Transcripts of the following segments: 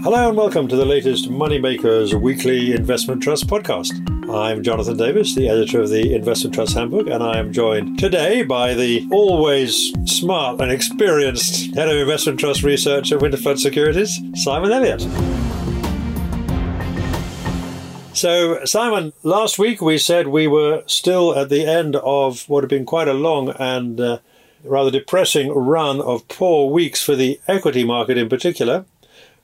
Hello and welcome to the latest Moneymakers Weekly Investment Trust podcast. I'm Jonathan Davis, the editor of the Investment Trust Handbook, and I am joined today by the always smart and experienced head of investment trust research at Winterflood Securities, Simon Elliott. So, Simon, last week we said we were still at the end of what had been quite a long and uh, rather depressing run of poor weeks for the equity market in particular.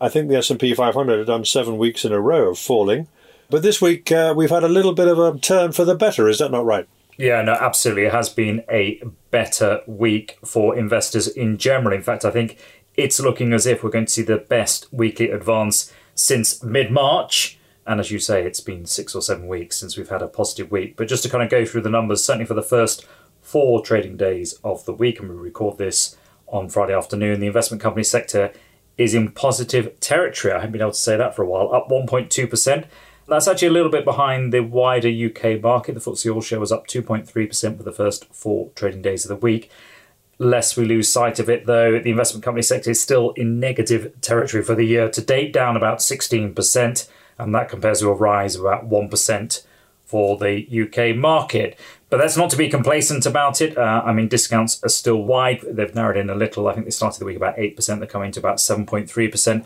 I think the S&P 500 had done seven weeks in a row of falling. But this week uh, we've had a little bit of a turn for the better. Is that not right? Yeah, no, absolutely. It has been a better week for investors in general. In fact, I think it's looking as if we're going to see the best weekly advance since mid March. And as you say, it's been six or seven weeks since we've had a positive week. But just to kind of go through the numbers, certainly for the first four trading days of the week, and we record this on Friday afternoon, the investment company sector is in positive territory. I haven't been able to say that for a while, up 1.2%. That's actually a little bit behind the wider UK market. The FTSE All Share was up 2.3% for the first four trading days of the week. Lest we lose sight of it, though, the investment company sector is still in negative territory for the year to date, down about 16%, and that compares to a rise of about 1% for the UK market. But that's not to be complacent about it. Uh, I mean, discounts are still wide. They've narrowed in a little. I think they started the week about 8%. They're coming to about 7.3%.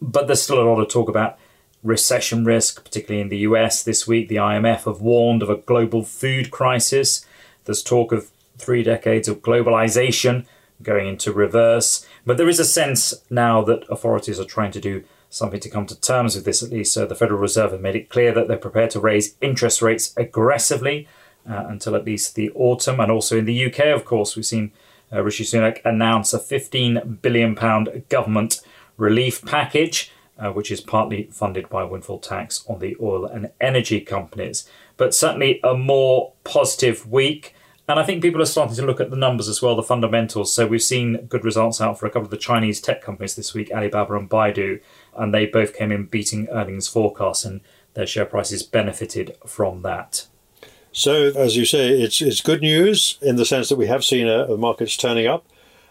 But there's still a lot of talk about recession risk, particularly in the US this week. The IMF have warned of a global food crisis. There's talk of three decades of globalization going into reverse. But there is a sense now that authorities are trying to do something to come to terms with this at least. So the Federal Reserve have made it clear that they're prepared to raise interest rates aggressively uh, until at least the autumn. And also in the UK, of course, we've seen uh, Rishi Sunak announce a £15 billion government relief package. Uh, which is partly funded by windfall tax on the oil and energy companies. But certainly a more positive week. And I think people are starting to look at the numbers as well, the fundamentals. So we've seen good results out for a couple of the Chinese tech companies this week, Alibaba and Baidu, and they both came in beating earnings forecasts, and their share prices benefited from that. So, as you say, it's it's good news in the sense that we have seen a, a markets turning up.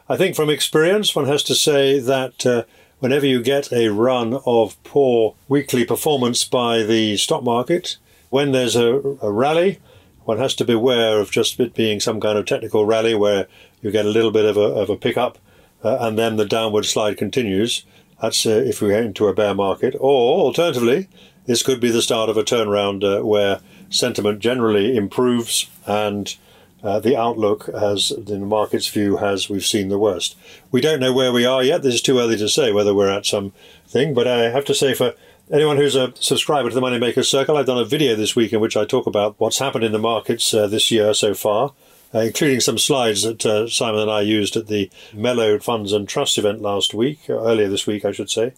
I think from experience, one has to say that uh, whenever you get a run of poor weekly performance by the stock market, when there's a, a rally, one has to beware of just it being some kind of technical rally where you get a little bit of a, of a pickup uh, and then the downward slide continues. That's uh, if we get into a bear market. Or alternatively, this could be the start of a turnaround uh, where sentiment generally improves and uh, the outlook, as the market's view, has we've seen the worst. We don't know where we are yet. This is too early to say whether we're at some thing. But I have to say, for anyone who's a subscriber to the Moneymakers Circle, I've done a video this week in which I talk about what's happened in the markets uh, this year so far, uh, including some slides that uh, Simon and I used at the Mello Funds and Trust event last week, earlier this week, I should say.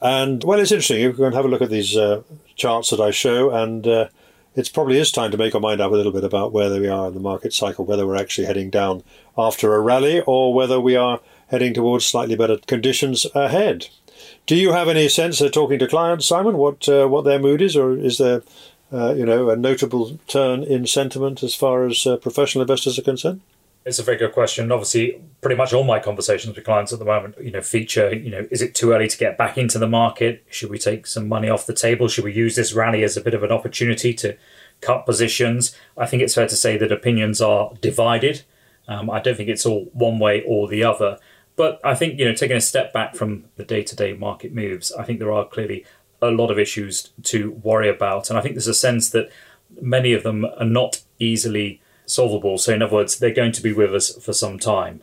And well, it's interesting. You can have a look at these uh, charts that I show, and uh, it probably is time to make our mind up a little bit about where we are in the market cycle, whether we're actually heading down after a rally or whether we are heading towards slightly better conditions ahead. Do you have any sense of talking to clients, Simon, what uh, what their mood is, or is there, uh, you know, a notable turn in sentiment as far as uh, professional investors are concerned? It's a very good question. Obviously, pretty much all my conversations with clients at the moment, you know, feature, you know, is it too early to get back into the market? Should we take some money off the table? Should we use this rally as a bit of an opportunity to cut positions? I think it's fair to say that opinions are divided. Um, I don't think it's all one way or the other. But I think, you know, taking a step back from the day to day market moves, I think there are clearly a lot of issues to worry about. And I think there's a sense that many of them are not easily solvable. So, in other words, they're going to be with us for some time.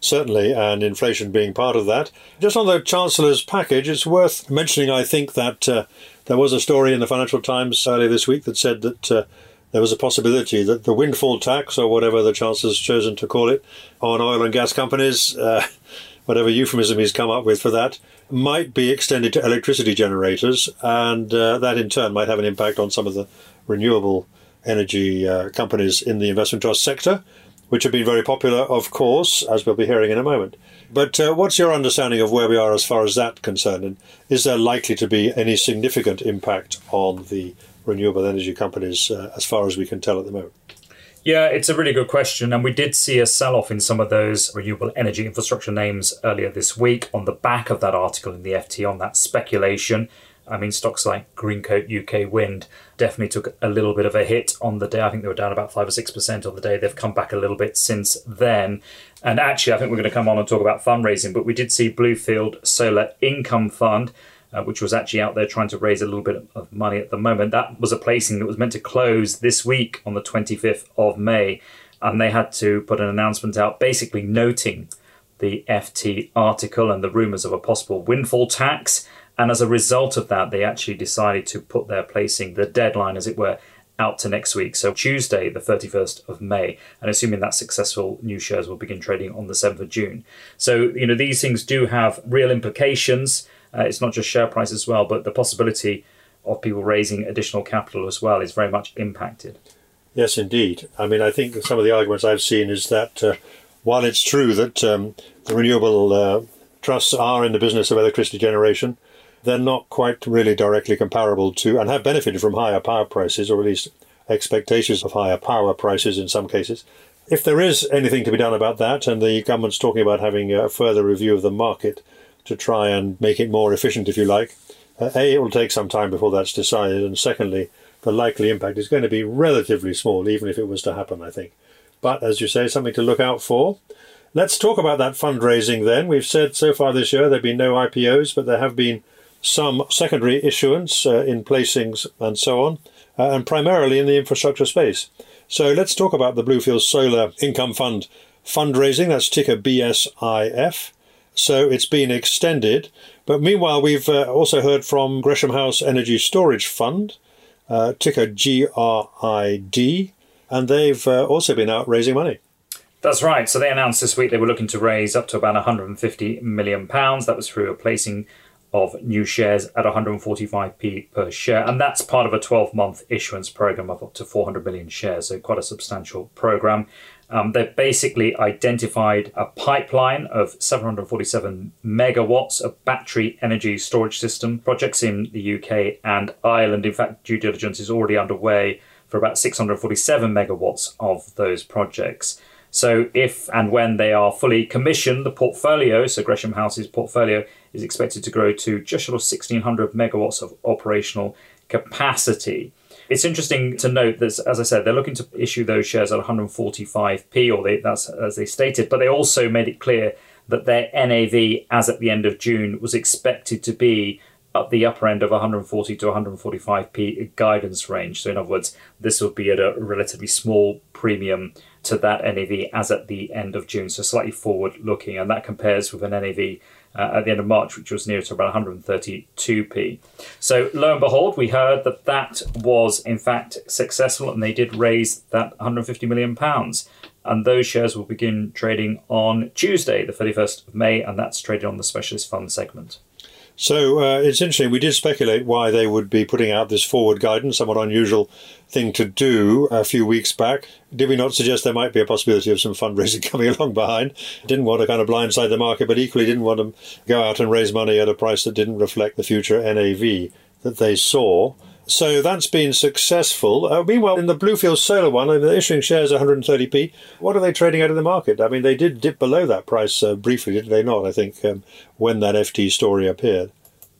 Certainly, and inflation being part of that. Just on the Chancellor's package, it's worth mentioning, I think, that uh, there was a story in the Financial Times earlier this week that said that uh, there was a possibility that the windfall tax, or whatever the Chancellor's chosen to call it, on oil and gas companies, uh, whatever euphemism he's come up with for that, might be extended to electricity generators, and uh, that in turn might have an impact on some of the renewable energy uh, companies in the investment trust sector, which have been very popular, of course, as we'll be hearing in a moment. But uh, what's your understanding of where we are as far as that concerned? And is there likely to be any significant impact on the renewable energy companies uh, as far as we can tell at the moment? Yeah, it's a really good question. And we did see a sell off in some of those renewable energy infrastructure names earlier this week on the back of that article in the FT on that speculation. I mean, stocks like Greencoat UK Wind definitely took a little bit of a hit on the day. I think they were down about 5 or 6% on the day. They've come back a little bit since then. And actually, I think we're going to come on and talk about fundraising, but we did see Bluefield Solar Income Fund. Uh, which was actually out there trying to raise a little bit of money at the moment. That was a placing that was meant to close this week on the 25th of May, and they had to put an announcement out basically noting the FT article and the rumours of a possible windfall tax. And as a result of that, they actually decided to put their placing, the deadline as it were, out to next week. So Tuesday, the 31st of May. And assuming that's successful, new shares will begin trading on the 7th of June. So, you know, these things do have real implications. Uh, it's not just share price as well, but the possibility of people raising additional capital as well is very much impacted. Yes, indeed. I mean, I think some of the arguments I've seen is that uh, while it's true that um, the renewable uh, trusts are in the business of electricity generation, they're not quite really directly comparable to and have benefited from higher power prices, or at least expectations of higher power prices in some cases. If there is anything to be done about that, and the government's talking about having a further review of the market to try and make it more efficient, if you like, uh, A, it will take some time before that's decided, and secondly, the likely impact is going to be relatively small, even if it was to happen, I think. But as you say, something to look out for. Let's talk about that fundraising then. We've said so far this year there have been no IPOs, but there have been some secondary issuance uh, in placings and so on, uh, and primarily in the infrastructure space. So let's talk about the Bluefield Solar Income Fund fundraising. That's ticker BSIF. So it's been extended. But meanwhile, we've uh, also heard from Gresham House Energy Storage Fund, uh, ticker GRID, and they've uh, also been out raising money. That's right. So they announced this week they were looking to raise up to about 150 million pounds. That was through a placing of new shares at 145p per share, and that's part of a 12-month issuance program of up to 400 million shares. So quite a substantial program. Um, they've basically identified a pipeline of 747 megawatts of battery energy storage system projects in the UK and Ireland. In fact, due diligence is already underway for about 647 megawatts of those projects. So, if and when they are fully commissioned, the portfolio, so Gresham House's portfolio, is expected to grow to just short of 1600 megawatts of operational capacity. It's interesting to note that, as I said, they're looking to issue those shares at 145p, or they, that's as they stated, but they also made it clear that their NAV as at the end of June was expected to be at the upper end of 140 to 145p guidance range. So, in other words, this would be at a relatively small premium to that NAV as at the end of June, so slightly forward looking, and that compares with an NAV uh, at the end of March, which was near to about 132p. So, lo and behold, we heard that that was in fact successful and they did raise that 150 million pounds. And those shares will begin trading on Tuesday, the 31st of May, and that's traded on the specialist fund segment. So uh, it's interesting. We did speculate why they would be putting out this forward guidance, somewhat unusual thing to do a few weeks back. Did we not suggest there might be a possibility of some fundraising coming along behind? Didn't want to kind of blindside the market, but equally didn't want to go out and raise money at a price that didn't reflect the future NAV that they saw. So that's been successful. Uh, meanwhile, in the Bluefield Solar one, they're issuing shares 130p. What are they trading out in the market? I mean, they did dip below that price uh, briefly, did they not? I think um, when that FT story appeared.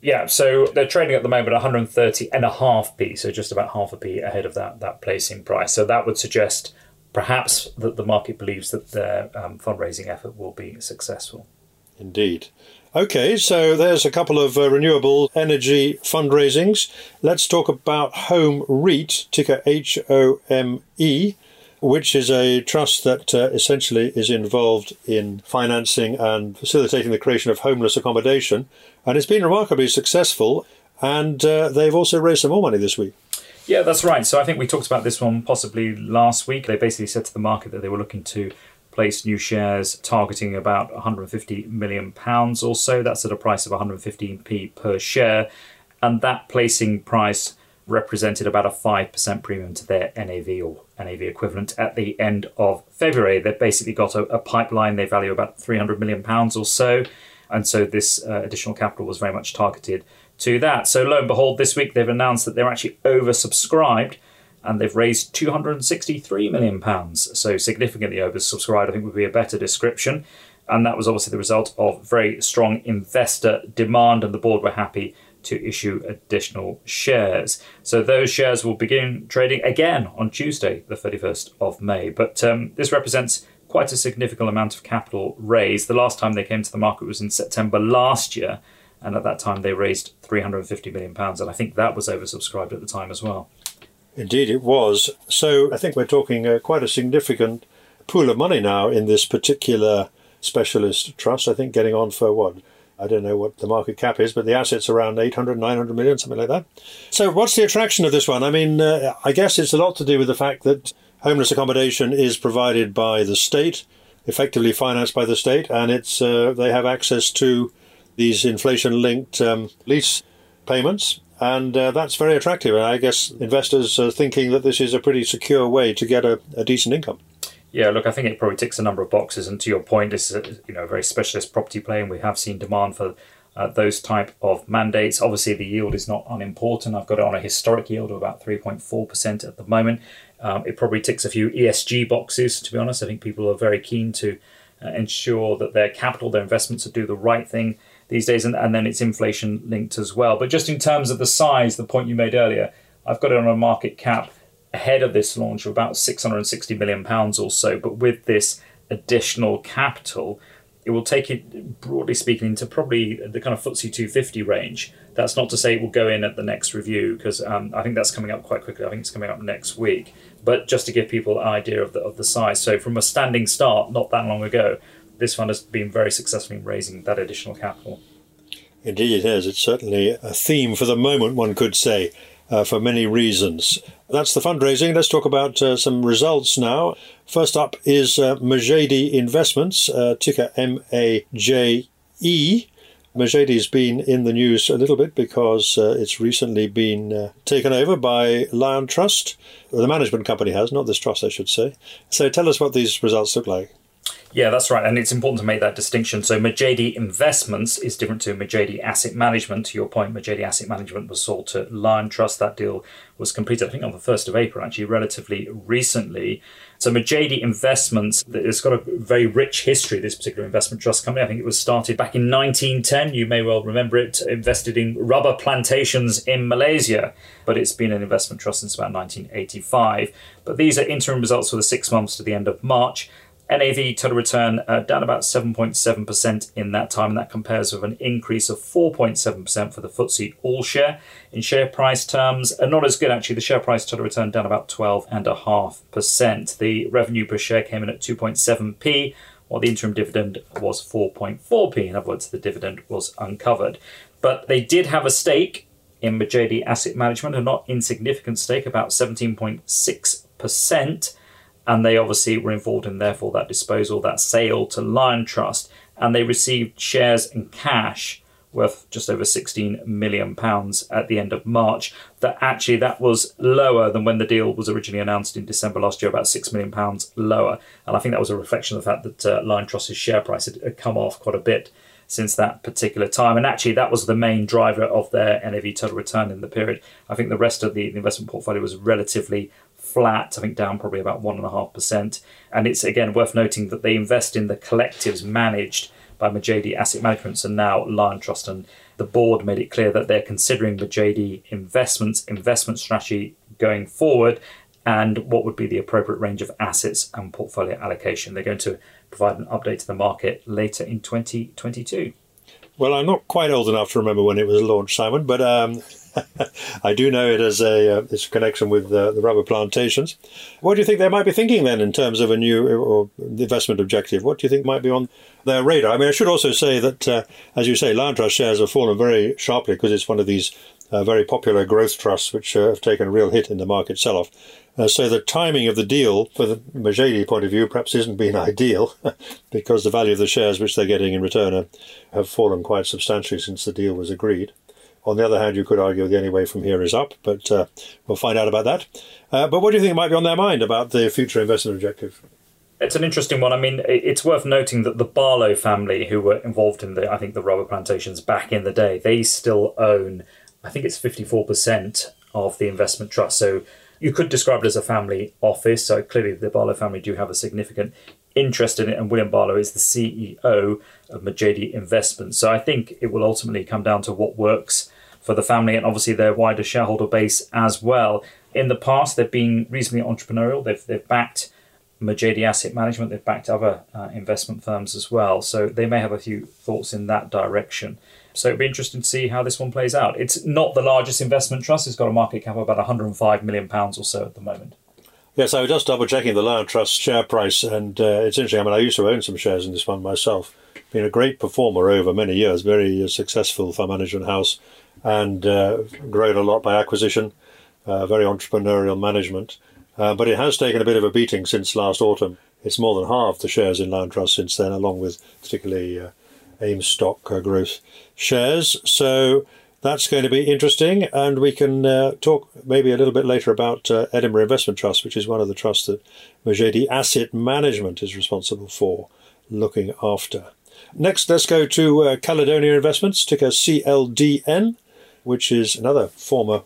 Yeah, so they're trading at the moment 130 and a half p, so just about half a p ahead of that that placing price. So that would suggest perhaps that the market believes that their um, fundraising effort will be successful. Indeed. Okay, so there's a couple of uh, renewable energy fundraisings. Let's talk about Home REIT, ticker H O M E, which is a trust that uh, essentially is involved in financing and facilitating the creation of homeless accommodation. And it's been remarkably successful, and uh, they've also raised some more money this week. Yeah, that's right. So I think we talked about this one possibly last week. They basically said to the market that they were looking to place new shares targeting about 150 million pounds or so. That's at a price of 115p per share, and that placing price represented about a 5% premium to their NAV or NAV equivalent at the end of February. They've basically got a, a pipeline they value about 300 million pounds or so, and so this uh, additional capital was very much targeted to that. So lo and behold, this week they've announced that they're actually oversubscribed and they've raised 263 million pounds, so significantly oversubscribed. I think would be a better description, and that was obviously the result of very strong investor demand, and the board were happy to issue additional shares. So those shares will begin trading again on Tuesday, the 31st of May. But um, this represents quite a significant amount of capital raised. The last time they came to the market was in September last year, and at that time they raised 350 million pounds, and I think that was oversubscribed at the time as well. Indeed, it was. So I think we're talking uh, quite a significant pool of money now in this particular specialist trust. I think getting on for what I don't know what the market cap is, but the assets around 800, 900 million, something like that. So, what's the attraction of this one? I mean, uh, I guess it's a lot to do with the fact that homeless accommodation is provided by the state, effectively financed by the state, and it's uh, they have access to these inflation-linked um, lease payments, and uh, that's very attractive. And I guess investors are thinking that this is a pretty secure way to get a, a decent income. Yeah, look, I think it probably ticks a number of boxes. And to your point, this is a, you know a very specialist property play, and we have seen demand for uh, those type of mandates. Obviously, the yield is not unimportant. I've got it on a historic yield of about three point four percent at the moment. Um, it probably ticks a few ESG boxes. To be honest, I think people are very keen to uh, ensure that their capital, their investments, do the right thing these days, and, and then it's inflation linked as well. But just in terms of the size, the point you made earlier, I've got it on a market cap ahead of this launch of about 660 million pounds or so. But with this additional capital, it will take it, broadly speaking, into probably the kind of FTSE 250 range. That's not to say it will go in at the next review, because um, I think that's coming up quite quickly. I think it's coming up next week. But just to give people an idea of the, of the size. So, from a standing start not that long ago, this fund has been very successful in raising that additional capital. Indeed, it is. It's certainly a theme for the moment, one could say uh, for many reasons. That's the fundraising. Let's talk about uh, some results now. First up is uh, Majedie Investments, uh, ticker M A J E. Majedie's been in the news a little bit because uh, it's recently been uh, taken over by Liontrust. The management company has, not this trust, I should say. So tell us what these results look like. Yeah, that's right. And it's important to make that distinction. So Majedie Investments is different to Majedie Asset Management. To your point, Majedie Asset Management was sold to Liontrust. That deal was completed, I think, on the 1st of April, actually, relatively recently. So Majedie Investments, it's got a very rich history, this particular investment trust company. I think it was started back in 1910. You may well remember it, invested in rubber plantations in Malaysia, but it's been an investment trust since about 1985. But these are interim results for the six months to the end of March. NAV total return uh, down about 7.7% in that time, and that compares with an increase of 4.7% for the FTSE All Share. In share price terms, uh, not as good actually. The share price total return down about 12.5%. The revenue per share came in at 2.7p, while the interim dividend was 4.4p. In other words, the dividend was uncovered. But they did have a stake in Majedie Asset Management, a not insignificant stake, about 17.6% and they obviously were involved in therefore that disposal, that sale to Liontrust, and they received shares and cash worth just over 16 million pounds at the end of March. That actually that was lower than when the deal was originally announced in December last year, about 6 million pounds lower. And I think that was a reflection of the fact that uh, Liontrust's share price had, had come off quite a bit since that particular time. And actually, that was the main driver of their NAV total return in the period. I think the rest of the investment portfolio was relatively flat, I think down probably about 1.5%. And it's again worth noting that they invest in the collectives managed by Majedie Asset Management and now Liontrust. And the board made it clear that they're considering Majedie investments, investment strategy going forward, and what would be the appropriate range of assets and portfolio allocation. They're going to provide an update to the market later in 2022. Well, I'm not quite old enough to remember when it was launched, Simon, but um, I do know it as a uh, its connection with uh, the rubber plantations. What do you think they might be thinking then in terms of a new or investment objective? What do you think might be on their radar? I mean, I should also say that, uh, as you say, Liontrust shares have fallen very sharply because it's one of these uh, very popular growth trusts which uh, have taken a real hit in the market sell-off. So the timing of the deal, for the Majedie point of view, perhaps isn't been ideal because the value of the shares which they're getting in return have fallen quite substantially since the deal was agreed. On the other hand, you could argue the only way from here is up, but uh, we'll find out about that. Uh, but what do you think might be on their mind about the future investment objective? It's an interesting one. I mean, it's worth noting that the Barlow family, who were involved in the, I think, the rubber plantations back in the day, they still own, I think it's 54% of the investment trust. So You could describe it as a family office. So clearly, the Barlow family do have a significant interest in it, and William Barlow is the CEO of Majedie Investments. So I think it will ultimately come down to what works for the family and obviously their wider shareholder base as well. In the past, they've been reasonably entrepreneurial. They've they've backed Majedie Asset Management. They've backed other uh, investment firms as well. So they may have a few thoughts in that direction. So it'll be interesting to see how this one plays out. It's not the largest investment trust. It's got a market cap of about 105 million pounds or so at the moment. Yes, I was just double checking the Liontrust share price, and uh, it's interesting. I mean, I used to own some shares in this one myself. Been a great performer over many years, very successful fund management house, and uh, grown a lot by acquisition, uh, very entrepreneurial management. Uh, but it has taken a bit of a beating since last autumn. It's more than halved the shares in Liontrust since then, along with particularly uh, AIM stock uh, growth shares. So that's going to be interesting, and we can uh, talk maybe a little bit later about uh, Edinburgh Investment Trust, which is one of the trusts that Majedie Asset Management is responsible for looking after. Next, let's go to uh, Caledonia Investments, ticker CLDN, which is another former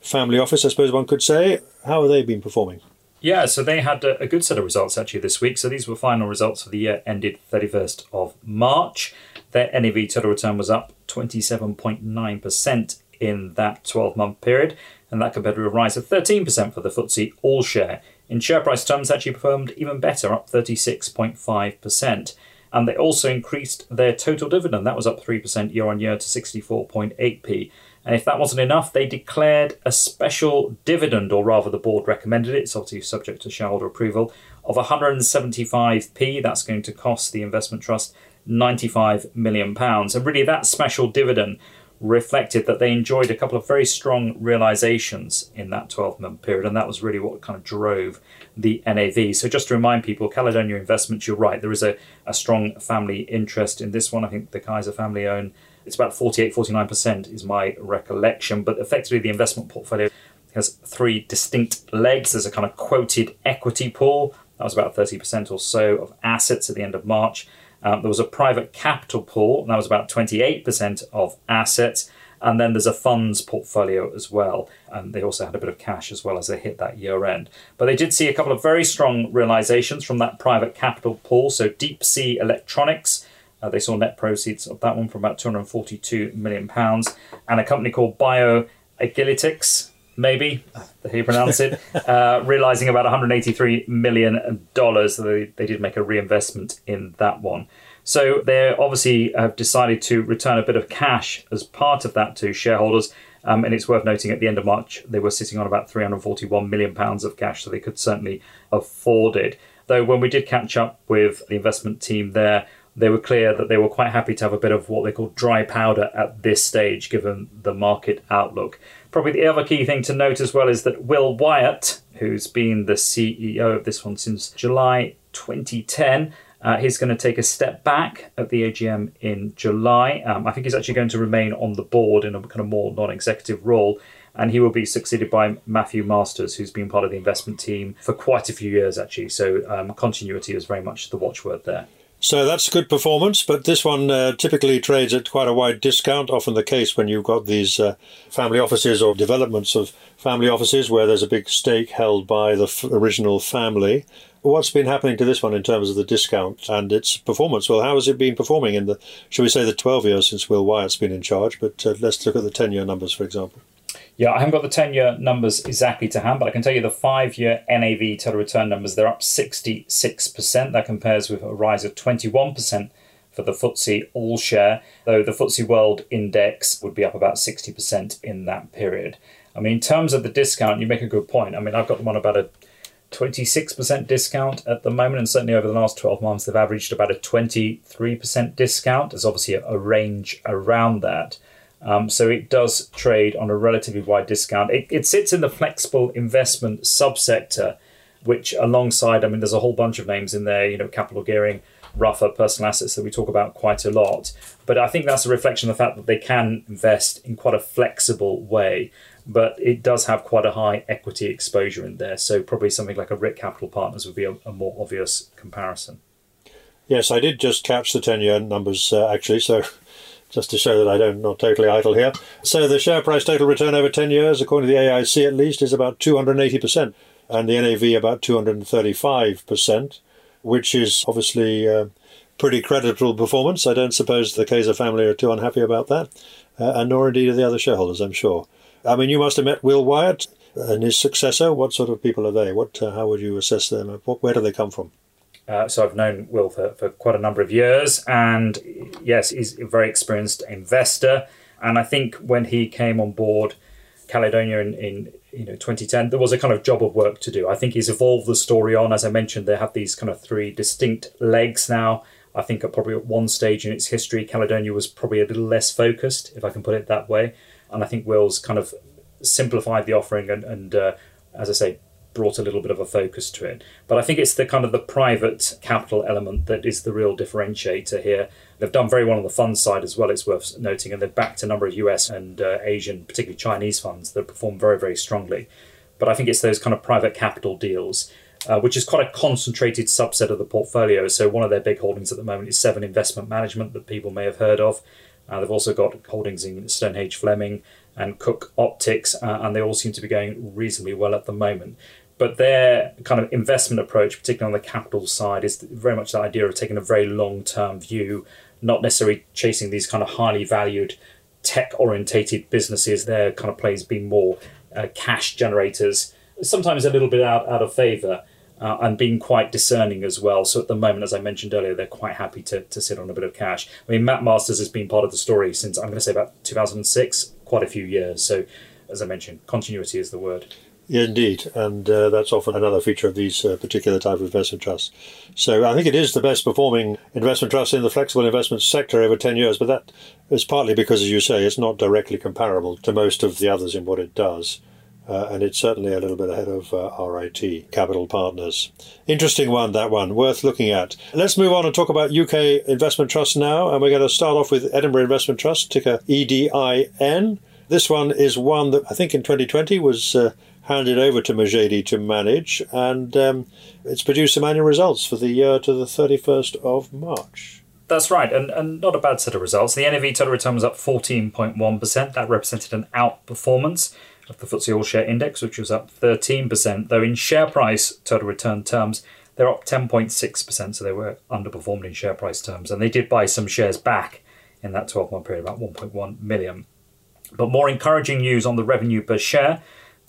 family office, I suppose one could say. How have they been performing? Yeah, so they had a, good set of results actually this week. So these were final results for the year ended 31st of March. Their NAV total return was up 27.9% in that 12 month period, and that compared with a rise of 13% for the FTSE All Share. In share price terms, actually performed even better, up 36.5%. And they also increased their total dividend. That was up 3% year on year to 64.8p. And if that wasn't enough, they declared a special dividend, or rather, the board recommended it. It's obviously subject to shareholder approval of 175p. That's going to cost the investment trust 95 million pounds. And really, that special dividend reflected that they enjoyed a couple of very strong realizations in that 12 month period, and that was really what kind of drove the NAV. So, just to remind people, Caledonia Investments, you're right, there is a, a strong family interest in this one. I think the Cayzer family own it's about 48 49% is my recollection, but effectively, the investment portfolio has three distinct legs. There's a kind of quoted equity pool, that was about 30% or so of assets at the end of March. Um, there was a private capital pool, that was about 28% of assets. And then there's a funds portfolio as well. And they also had a bit of cash as well as they hit that year end. But they did see a couple of very strong realizations from that private capital pool. So Deep Sea Electronics, uh, they saw net proceeds of that one for about 242 million pounds. And a company called BioAgilytix, maybe how you pronounce it, uh, realizing about 183 million dollars. So they, they did make a reinvestment in that one. So they obviously have decided to return a bit of cash as part of that to shareholders. Um, and it's worth noting at the end of March they were sitting on about 341 million pounds of cash, so they could certainly afford it. Though when we did catch up with the investment team there, they were clear that they were quite happy to have a bit of what they call dry powder at this stage, given the market outlook. Probably the other key thing to note as well is that Will Wyatt, who's been the CEO of this one since July 2010, uh, he's going to take a step back at the AGM in July. Um, I think he's actually going to remain on the board in a kind of more non executive role. And he will be succeeded by Matthew Masters, who's been part of the investment team for quite a few years, actually. So um, continuity is very much the watchword there. So that's good performance, but this one uh, typically trades at quite a wide discount. Often the case when you've got these uh, family offices or developments of family offices where there's a big stake held by the f- original family. What's been happening to this one in terms of the discount and its performance? Well, how has it been performing in the, shall we say, the 12 years since Will Wyatt's been in charge? But uh, let's look at the 10 year numbers, for example. Yeah, I haven't got the 10 year numbers exactly to hand, but I can tell you the five year NAV total return numbers, they're up 66%. That compares with a rise of 21% for the FTSE All Share, though the FTSE World Index would be up about 60% in that period. I mean, in terms of the discount, you make a good point. I mean, I've got them on about a 26% discount at the moment, and certainly over the last 12 months, they've averaged about a 23% discount. There's obviously a, a range around that. Um, so it does trade on a relatively wide discount. It, it sits in the flexible investment subsector, which alongside, I mean, there's a whole bunch of names in there, you know, capital gearing, Ruffer personal assets that we talk about quite a lot. But I think that's a reflection of the fact that they can invest in quite a flexible way. But it does have quite a high equity exposure in there. So probably something like a RIT Capital Partners would be a, a more obvious comparison. Yes, I did just catch the 10 year numbers uh, actually. So just to show that I don't not totally idle here. So the share price total return over 10 years, according to the AIC at least, is about 280%, and the NAV about 235%, which is obviously uh, pretty creditable performance. I don't suppose the Cayzer family are too unhappy about that, uh, and nor indeed are the other shareholders, I'm sure. I mean, you must have met Will Wyatt and his successor. What sort of people are they? What, uh, how would you assess them? Where do they come from? Uh, so I've known Will for, for quite a number of years, and yes, he's a very experienced investor. And I think when he came on board Caledonia in, in you know 2010, there was a kind of job of work to do. I think he's evolved the story on. As I mentioned, they have these kind of three distinct legs now. I think at probably at one stage in its history, Caledonia was probably a little less focused, if I can put it that way. And I think Will's kind of simplified the offering and, and uh, as I say, brought a little bit of a focus to it. But I think it's the kind of the private capital element that is the real differentiator here. They've done very well on the fund side as well, it's worth noting, and they've backed a number of US and uh, Asian, particularly Chinese funds that perform very, very strongly. But I think it's those kind of private capital deals. Uh, which is quite a concentrated subset of the portfolio. So, one of their big holdings at the moment is Seven Investment Management, that people may have heard of. Uh, they've also got holdings in Stonehage Fleming and Cooke Optics, uh, and they all seem to be going reasonably well at the moment. But their kind of investment approach, particularly on the capital side, is very much the idea of taking a very long term view, not necessarily chasing these kind of highly valued tech orientated businesses. Their kind of plays being more uh, cash generators, sometimes a little bit out, out of favour. Uh, and being quite discerning as well. So at the moment, as I mentioned earlier, they're quite happy to, to sit on a bit of cash. I mean, Matt Masters has been part of the story since I'm going to say about 2006, quite a few years. So, as I mentioned, continuity is the word. Indeed, and uh, that's often another feature of these uh, particular type of investment trusts. So I think it is the best performing investment trust in the flexible investment sector over ten years, but that is partly because, as you say, it's not directly comparable to most of the others in what it does. Uh, and it's certainly a little bit ahead of uh, RIT Capital Partners. Interesting one, that one, worth looking at. Let's move on and talk about UK investment trusts now, and we're going to start off with Edinburgh Investment Trust, ticker EDIN. This one is one that I think in 2020 was uh, handed over to Majedie to manage, and um, it's produced some annual results for the year to the 31st of March. That's right, and, and not a bad set of results. The NAV total return was up 14.1%. That represented an outperformance of the FTSE All Share Index, which was up 13%, though in share price total return terms, they're up 10.6%, so they were underperformed in share price terms. And they did buy some shares back in that 12 month period, about 1.1 million. But more encouraging news on the revenue per share.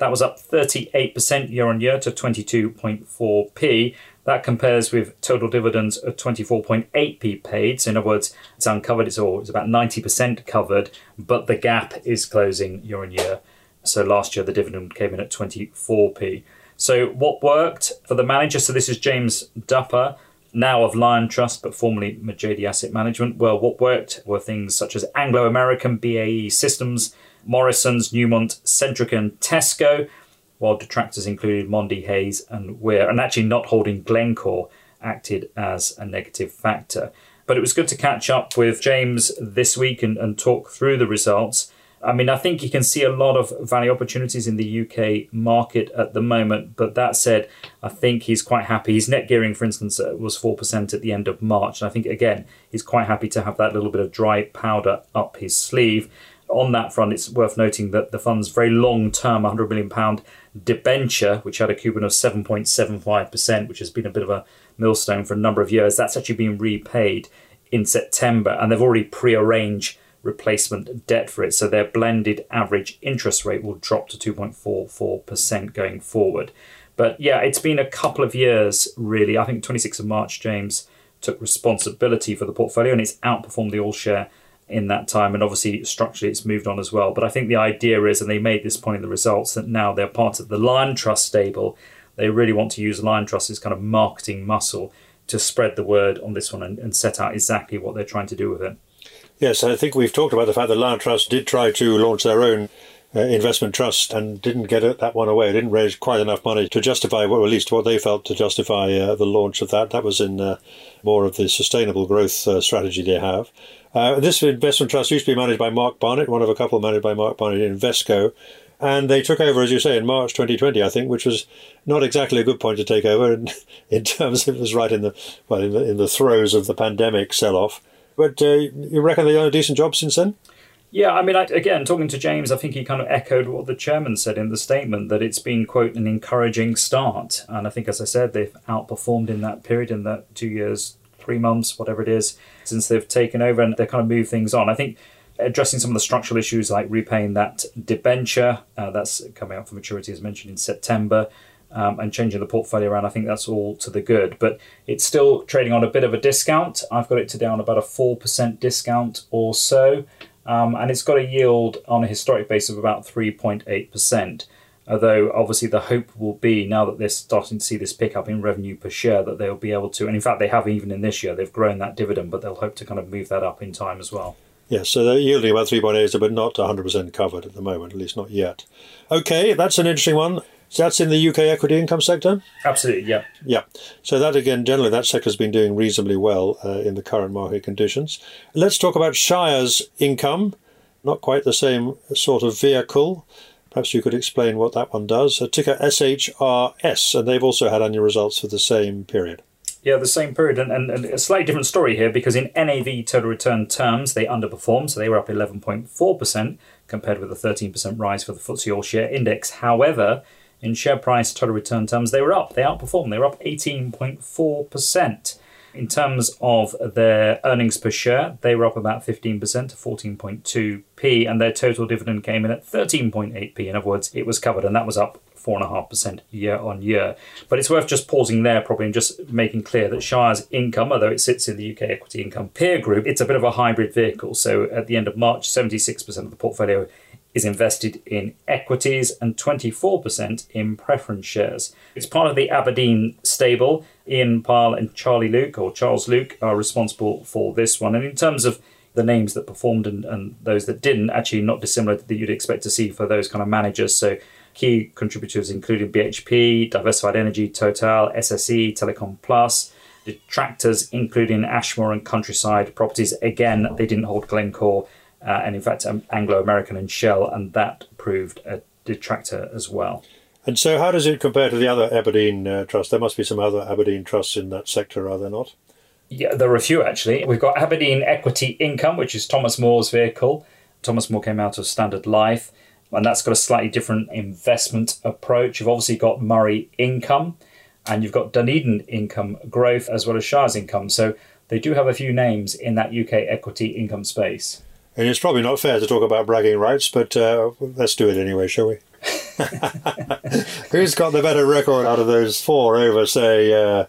That was up 38% year on year to 22.4p. That compares with total dividends of 24.8p paid. So, in other words, it's uncovered, it's, all, it's about 90% covered, but the gap is closing year on year. So, last year the dividend came in at 24p. So, what worked for the manager? So, this is James de Uphaugh, now of Liontrust, but formerly Majedie Asset Management. Well, what worked were things such as Anglo American, BAE Systems, Morrison's, Newmont, Centrica, and Tesco, while detractors included Mondi, Hays, and Weir. And actually, not holding Glencore acted as a negative factor. But it was good to catch up with James this week and, and talk through the results. I mean, I think you can see a lot of value opportunities in the UK market at the moment. But that said, I think he's quite happy. His net gearing, for instance, uh, was 4% at the end of March. And I think, again, he's quite happy to have that little bit of dry powder up his sleeve on that front, it's worth noting that the fund's very long term, £100 million debenture, which had a coupon of 7.75%, which has been a bit of a millstone for a number of years, that's actually been repaid in September, and they've already pre arranged replacement debt for it. So their blended average interest rate will drop to 2.44% going forward. But yeah, it's been a couple of years really. I think 26th of March, James took responsibility for the portfolio and it's outperformed the all share in that time. And obviously, structurally, it's moved on as well. But I think the idea is, and they made this point in the results, that now they're part of the Liontrust stable. They really want to use Liontrust as kind of marketing muscle to spread the word on this one and, and set out exactly what they're trying to do with it. Yes, I think we've talked about the fact that Liontrust did try to launch their own uh, investment trust and didn't get it, that one away. It didn't raise quite enough money to justify, well, at least what they felt to justify uh, the launch of that. That was in uh, more of the sustainable growth uh, strategy they have. Uh, this investment trust used to be managed by Mark Barnett, one of a couple managed by Mark Barnett Invesco. And they took over, as you say, in March 2020, I think, which was not exactly a good point to take over in, in terms it was right in the well in the, in the throes of the pandemic sell-off. But uh, you reckon they've done a decent job since then? Yeah, I mean, I, again, talking to James, I think he kind of echoed what the chairman said in the statement that it's been, quote, an encouraging start. And I think, as I said, they've outperformed in that period, in that two years, three months, whatever it is, since they've taken over and they kind of move things on. I think addressing some of the structural issues like repaying that debenture, uh, that's coming up for maturity, as mentioned, in September. Um, and changing the portfolio around, I think that's all to the good. But it's still trading on a bit of a discount. I've got it to down about a 4% discount or so. Um, and it's got a yield on a historic base of about 3.8%. Although obviously the hope will be now that they're starting to see this pickup in revenue per share that they'll be able to, and in fact they have even in this year they've grown that dividend, but they'll hope to kind of move that up in time as well. Yes, so they're yielding about 3.8, but not 100% covered at the moment, at least not yet. Okay, that's an interesting one. So that's in the UK equity income sector? Absolutely, yeah. Yeah. So that again, generally, that sector's been doing reasonably well uh, in the current market conditions. Let's talk about Shires income. Not quite the same sort of vehicle. Perhaps you could explain what that one does. A ticker SHRS, and they've also had annual results for the same period. Yeah, the same period, and, and, and, a slightly different story here because in NAV total return terms, they underperformed, so they were up 11.4% compared with a 13% rise for the FTSE All Share Index. However, in share price total return terms, they were up. They outperformed. They were up 18.4%. In terms of their earnings per share, they were up about 15% to 14.2p, and their total dividend came in at 13.8p. In other words, it was covered, and that was up 4.5% year on year. But it's worth just pausing there, probably, and just making clear that Shires income, although it sits in the UK equity income peer group, it's a bit of a hybrid vehicle. So at the end of March, 76% of the portfolio is invested in equities and 24% in preference shares. It's part of the Aberdeen stable. Iain Pyle and Charlie Luke, or Charles Luke, are responsible for this one. And in terms of the names that performed and, and those that didn't, actually not dissimilar that you'd expect to see for those kind of managers. So key contributors included BHP, Diversified Energy, Total, SSE, Telecom Plus, detractors including Ashmore and Countryside Properties. Again, they didn't hold Glencore uh, and in fact um, Anglo American and Shell, and that proved a detractor as well. And so, how does it compare to the other Aberdeen uh, trusts? There must be some other Aberdeen trusts in that sector, are there not? Yeah, there are a few actually. We've got Aberdeen Equity Income, which is Thomas Moore's vehicle. Thomas Moore came out of Standard Life, and that's got a slightly different investment approach. You've obviously got Murray Income, and you've got Dunedin Income Growth, as well as Shires Income. So they do have a few names in that UK equity income space. And it's probably not fair to talk about bragging rights, but uh, let's do it anyway, shall we? Who's got the better record out of those four over, say, uh,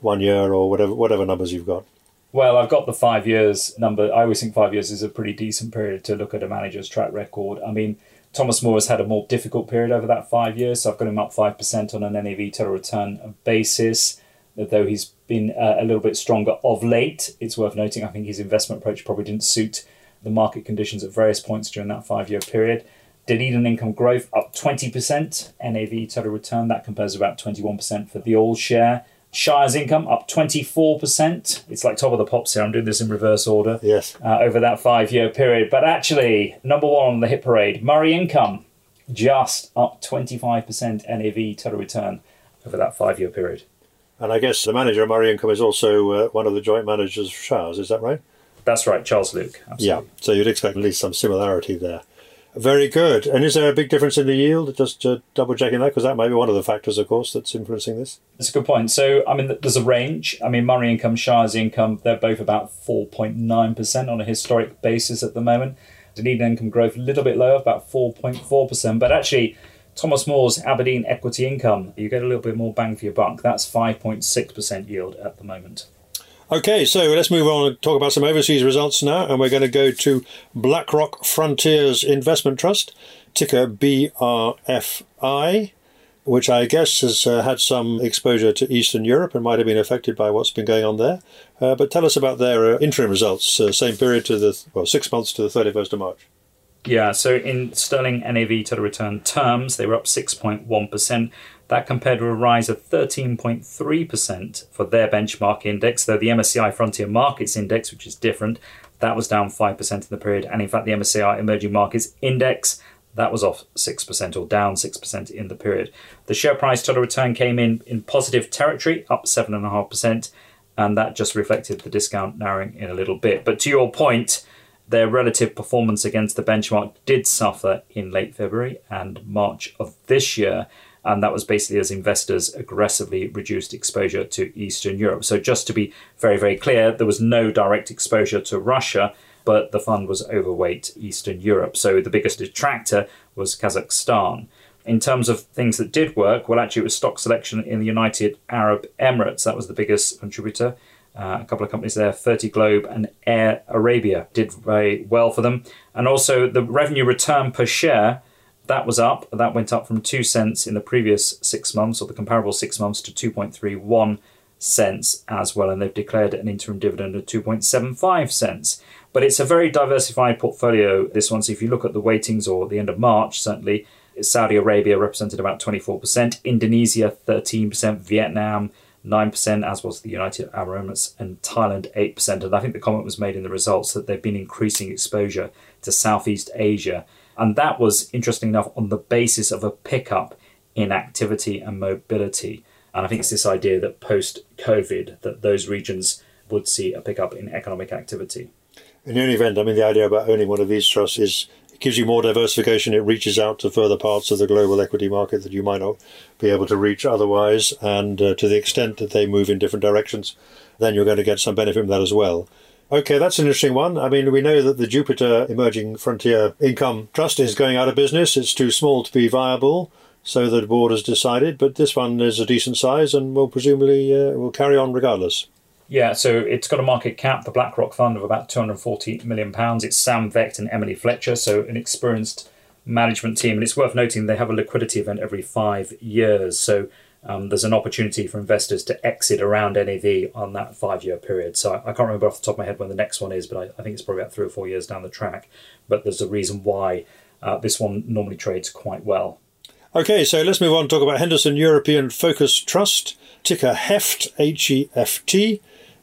one year or whatever whatever numbers you've got? Well, I've got the five years number. I always think five years is a pretty decent period to look at a manager's track record. I mean, Thomas Moore has had a more difficult period over that five years, so I've got him up 5% on an NAV total return basis. Though he's been uh, a little bit stronger of late, it's worth noting I think his investment approach probably didn't suit the market conditions at various points during that five year period. Dunedin income growth up 20%, NAV total return, that compares to about 21% for the all share. Shires income up 24%. It's like top of the pops here. I'm doing this in reverse order. Yes. Uh, over that five year period. But actually, number one on the hit parade, Murray income just up 25% NAV total return over that five year period. And I guess the manager of Murray Income is also uh, one of the joint managers of Shires, is that right? That's right, Charles Luke. Absolutely. Yeah, so you'd expect at least some similarity there. Very good. And is there a big difference in the yield? Just uh, double checking that, because that might be one of the factors, of course, that's influencing this. That's a good point. So, I mean, there's a range. I mean, Murray Income, Shires Income, they're both about 4.9% on a historic basis at the moment. Dunedin Income growth a little bit lower, about 4.4%. But actually, Thomas Moore's Aberdeen Equity Income, you get a little bit more bang for your buck. That's 5.6% yield at the moment. Okay, so let's move on and talk about some overseas results now, and we're going to go to BlackRock Frontiers Investment Trust, ticker BRFI, which I guess has uh, had some exposure to Eastern Europe and might have been affected by what's been going on there. Uh, but tell us about their uh, interim results, uh, same period to the well, six months to the thirty first of March. Yeah, so in sterling NAV total return terms, they were up 6.1%. That compared to a rise of 13.3% for their benchmark index, though the MSCI Frontier Markets Index, which is different, that was down 5% in the period. And in fact, the MSCI Emerging Markets Index, that was off 6% or down 6% in the period. The share price total return came in in positive territory, up 7.5%. and that just reflected the discount narrowing in a little bit. But to your point, their relative performance against the benchmark did suffer in late February and March of this year. And that was basically as investors aggressively reduced exposure to Eastern Europe. So, just to be very, very clear, there was no direct exposure to Russia, but the fund was overweight Eastern Europe. So, the biggest detractor was Kazakhstan. In terms of things that did work, well, actually, it was stock selection in the United Arab Emirates. That was the biggest contributor. Uh, a couple of companies there, Fertiglobe and Air Arabia, did very well for them. And also the revenue return per share, that was up. That went up from 2 cents in the previous six months, or the comparable six months, to 2.31 cents as well. And they've declared an interim dividend of 2.75 cents. But it's a very diversified portfolio, this one. So if you look at the weightings or the end of March, certainly, Saudi Arabia represented about 24%, Indonesia 13%, Vietnam 9%, as was the United Arab Emirates, and Thailand 8%. And I think the comment was made in the results that they've been increasing exposure to Southeast Asia. And that was, interesting enough, on the basis of a pickup in activity and mobility. And I think it's this idea that post COVID, that those regions would see a pickup in economic activity. In any event, I mean, the idea about owning one of these trusts is it gives you more diversification. It reaches out to further parts of the global equity market that you might not be able to reach otherwise. And uh, to the extent that they move in different directions, then you're going to get some benefit from that as well. Okay, that's an interesting one. I mean, we know that the Jupiter Emerging Frontier Income Trust is going out of business. It's too small to be viable, so the board has decided. But this one is a decent size and will presumably uh, will carry on regardless. Yeah, so it's got a market cap, the BlackRock fund, of about £240 million. It's Sam Vecht and Emily Fletcher, so an experienced management team. And it's worth noting they have a liquidity event every five years. So um, there's an opportunity for investors to exit around NAV on that five year period. So I, I, can't remember off the top of my head when the next one is, but I, I, think it's probably about three or four years down the track. But there's a reason why uh, this one normally trades quite well. Okay, so let's move on and talk about Henderson European Focus Trust, ticker HEFT, H E F T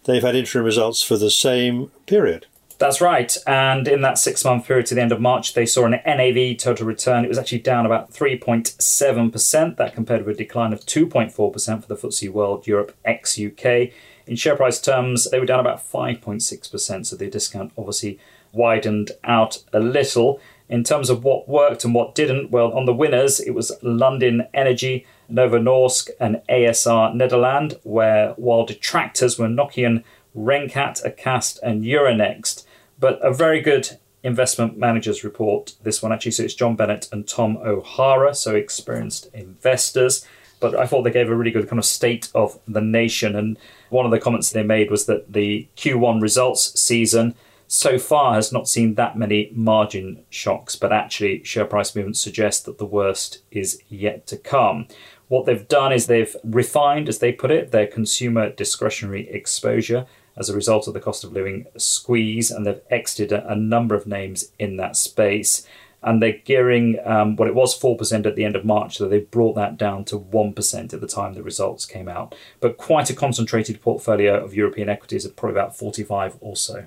they've had interim results for the same period. That's right. And in that six month period to the end of March, they saw an NAV total return. It was actually down about 3.7%. That compared with a decline of 2.4% for the FTSE World Europe ex UK. In share price terms, they were down about 5.6%. So the discount obviously widened out a little. In terms of what worked and what didn't, well, on the winners, it was Lundin Energy Novo Nordisk, and ASR Nederland, where while detractors were Nokian, Renkaat, Acast, and Euronext. But a very good investment managers report, this one actually. So it's John Bennett and Tom O'Hara, so experienced investors. But I thought they gave a really good kind of state of the nation. And one of the comments they made was that the Q1 results season so far has not seen that many margin shocks, but actually share price movements suggest that the worst is yet to come. What they've done is they've refined, as they put it, their consumer discretionary exposure as a result of the cost of living squeeze, and they've exited a, a number of names in that space. And they're gearing um, what it was 4% at the end of March, so they brought that down to 1% at the time the results came out. But quite a concentrated portfolio of European equities at probably about 45 or so.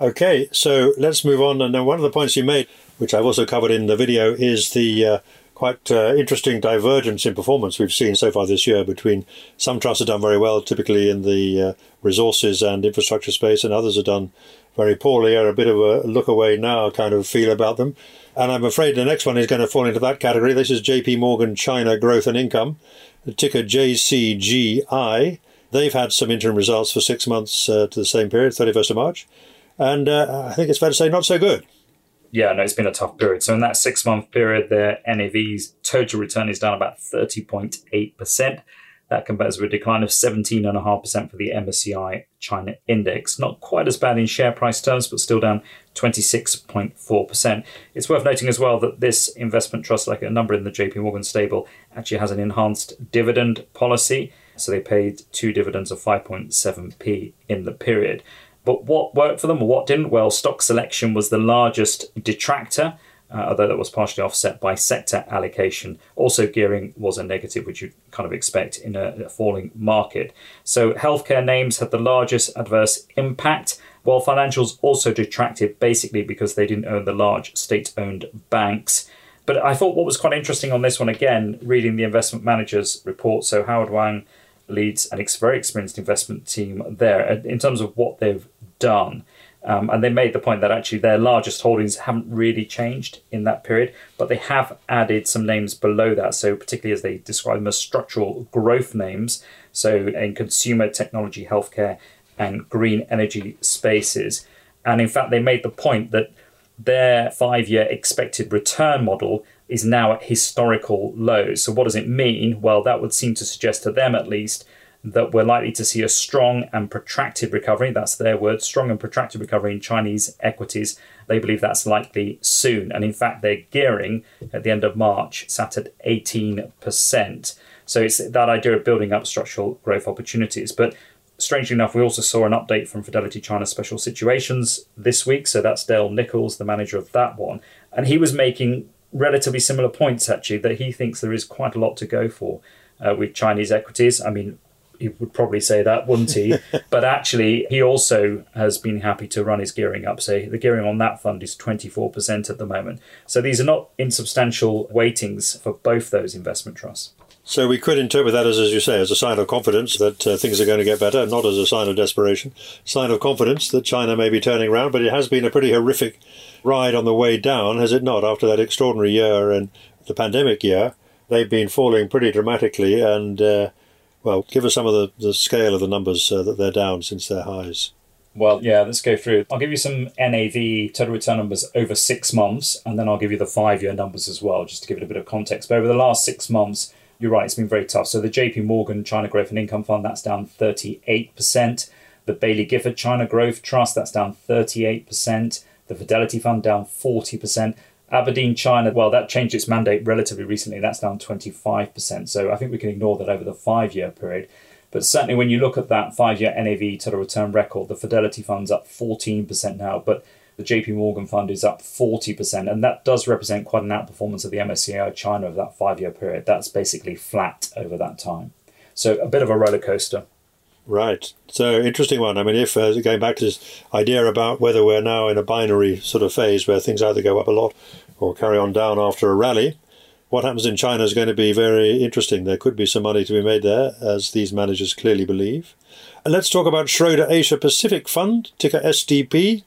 Okay, so let's move on. And one of the points you made, which I've also covered in the video, is the uh, quite uh, interesting divergence in performance we've seen so far this year between some trusts have done very well, typically in the uh, resources and infrastructure space, and others have done very poorly, are a bit of a look away now kind of feel about them. And I'm afraid the next one is going to fall into that category. This is JP Morgan China Growth and Income, the ticker JCGI. They've had some interim results for six months uh, to the same period, 31st of March. And uh, I think it's fair to say not so good yeah, no, it's been a tough period. So in that six month period, their NAV's total return is down about 30.8%. That compares with a decline of 17.5% for the MSCI China Index. Not quite as bad in share price terms, but still down 26.4%. It's worth noting as well that this investment trust, like a number in the JP Morgan stable, actually has an enhanced dividend policy. So they paid two dividends of 5.7p in the period. But what worked for them or what didn't? Well, stock selection was the largest detractor, uh, although that was partially offset by sector allocation. Also, gearing was a negative, which you'd kind of expect in a, a falling market. So, healthcare names had the largest adverse impact, while financials also detracted basically because they didn't own the large state owned banks. But I thought what was quite interesting on this one, again, reading the investment managers report. So, Howard Wang leads an ex- very experienced investment team there in terms of what they've done. Um, and they made the point that actually their largest holdings haven't really changed in that period, but they have added some names below that. So, particularly as they describe them as structural growth names, so in consumer technology, healthcare, and green energy spaces. And in fact, they made the point that their five year expected return model is now at historical lows. So, what does it mean? Well, that would seem to suggest to them at least that we're likely to see a strong and protracted recovery. That's their word, strong and protracted recovery in Chinese equities. They believe that's likely soon. And in fact, their gearing at the end of March sat at 18%. So it's that idea of building up structural growth opportunities. But strangely enough, we also saw an update from Fidelity China Special Situations this week. So that's Dale Nicholls, the manager of that one. And he was making relatively similar points, actually, that he thinks there is quite a lot to go for uh, with Chinese equities. I mean, he would probably say that, wouldn't he? but actually, he also has been happy to run his gearing up. So the gearing on that fund is 24% at the moment. So these are not insubstantial weightings for both those investment trusts. So we could interpret that as, as you say, as a sign of confidence that uh, things are going to get better, not as a sign of desperation. Sign of confidence that China may be turning around, but it has been a pretty horrific ride on the way down, has it not? After that extraordinary year and the pandemic year, they've been falling pretty dramatically. And uh, well, give us some of the, the scale of the numbers uh, that they're down since their highs. Well, yeah, let's go through. I'll give you some NAV total return numbers over six months, and then I'll give you the five year numbers as well, just to give it a bit of context. But over the last six months, you're right, it's been very tough. So the JP Morgan China Growth and Income Fund, that's down 38%. The Baillie Gifford China Growth Trust, that's down 38%. The Fidelity Fund down 40%. Aberdeen China, well, that changed its mandate relatively recently. That's down 25%. So I think we can ignore that over the five year period. But certainly when you look at that five year NAV total return record, the Fidelity Fund's up 14% now. But the JP Morgan fund is up 40%, and that does represent quite an outperformance of the MSCI China over that five year period. That's basically flat over that time. So a bit of a roller coaster. Right. So interesting one. I mean, if uh, going back to this idea about whether we're now in a binary sort of phase where things either go up a lot or carry on down after a rally, what happens in China is going to be very interesting. There could be some money to be made there, as these managers clearly believe. And let's talk about Schroder Asia Pacific Fund, ticker SDP.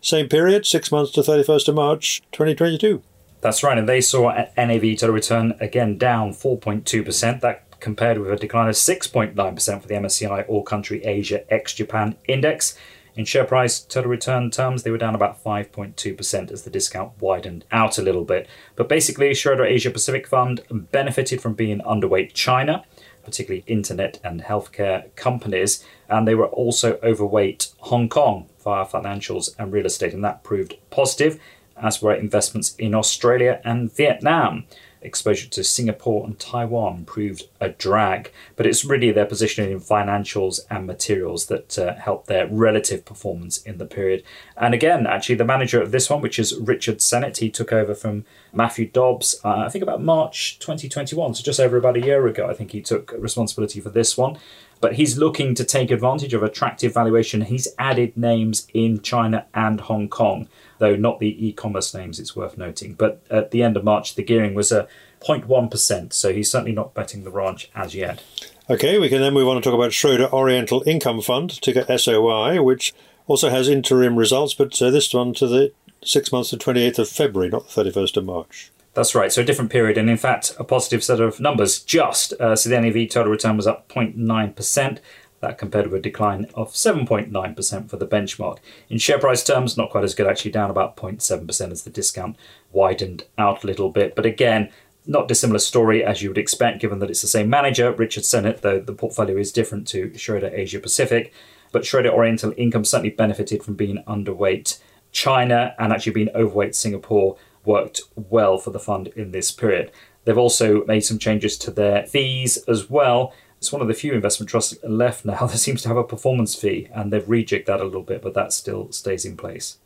Same period, six months to 31st of March 2022. That's right, and they saw NAV total return again down 4.2%. That compared with a decline of 6.9% for the MSCI All Country Asia ex Japan Index. In share price total return terms, they were down about 5.2% as the discount widened out a little bit. But basically, Schroder Asia Pacific Fund benefited from being underweight China particularly internet and healthcare companies, and they were also overweight Hong Kong via financials and real estate, and that proved positive, as were investments in Australia and Vietnam exposure to Singapore and Taiwan proved a drag, but it's really their positioning in financials and materials that uh, helped their relative performance in the period. And again, actually, the manager of this one, which is Richard Sennitt, he took over from Matthew Dobbs, uh, I think about March 2021, so just over about a year ago, I think he took responsibility for this one but he's looking to take advantage of attractive valuation. He's added names in China and Hong Kong, though not the e-commerce names. It's worth noting. But at the end of March, the gearing was a 0.1%, so he's certainly not betting the ranch as yet. Okay, we can then move on and talk about Schroder Oriental Income Fund, ticker SOI, which also has interim results, but uh, this one to the six months to 28th of February, not the 31st of March. That's right. So a different period, and in fact, a positive set of numbers. Just uh, so the NAV total return was up 0.9 percent. That compared with a decline of 7.9% for the benchmark. In share price terms, not quite as good, actually down about 0.7% as the discount widened out a little bit. But again, not dissimilar story as you would expect, given that it's the same manager, Richard Sennitt, though the portfolio is different to Schroder Asia Pacific. But Schroder Oriental Income certainly benefited from being underweight China and actually being overweight Singapore worked well for the fund in this period. They've also made some changes to their fees as well. It's one of the few investment trusts left now that seems to have a performance fee, and they've rejigged that a little bit, but that still stays in place.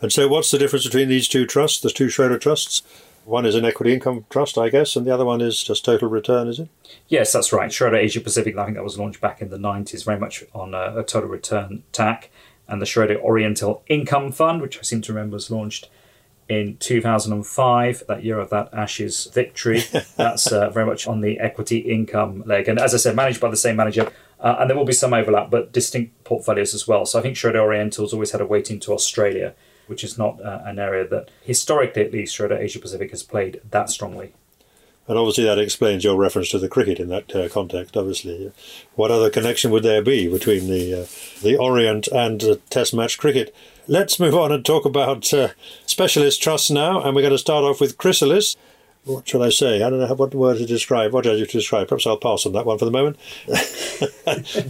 And so, what's the difference between these two trusts, the two Schroder trusts? One is an equity income trust, I guess, and the other one is just total return, is it? Yes, that's right. Schroder Asia Pacific, I think that was launched back in the 90s, very much on a, a total return tack. And the Schroder Oriental Income Fund, which I seem to remember was launched in 2005, that year of that Ashes victory. That's uh, very much on the equity income leg. And as I said, managed by the same manager. Uh, and there will be some overlap, but distinct portfolios as well. So I think Schroder Oriental's always had a weighting to Australia, which is not uh, an area that historically, at least, Schroder Asia Pacific has played that strongly. And obviously, that explains your reference to the cricket in that uh, context. Obviously, what other connection would there be between the uh, the Orient and Test match cricket? Let's move on and talk about uh, specialist trusts now, and we're going to start off with Chrysalis. What shall I say? I don't know what word to describe. What adjective to describe? Perhaps I'll pass on that one for the moment.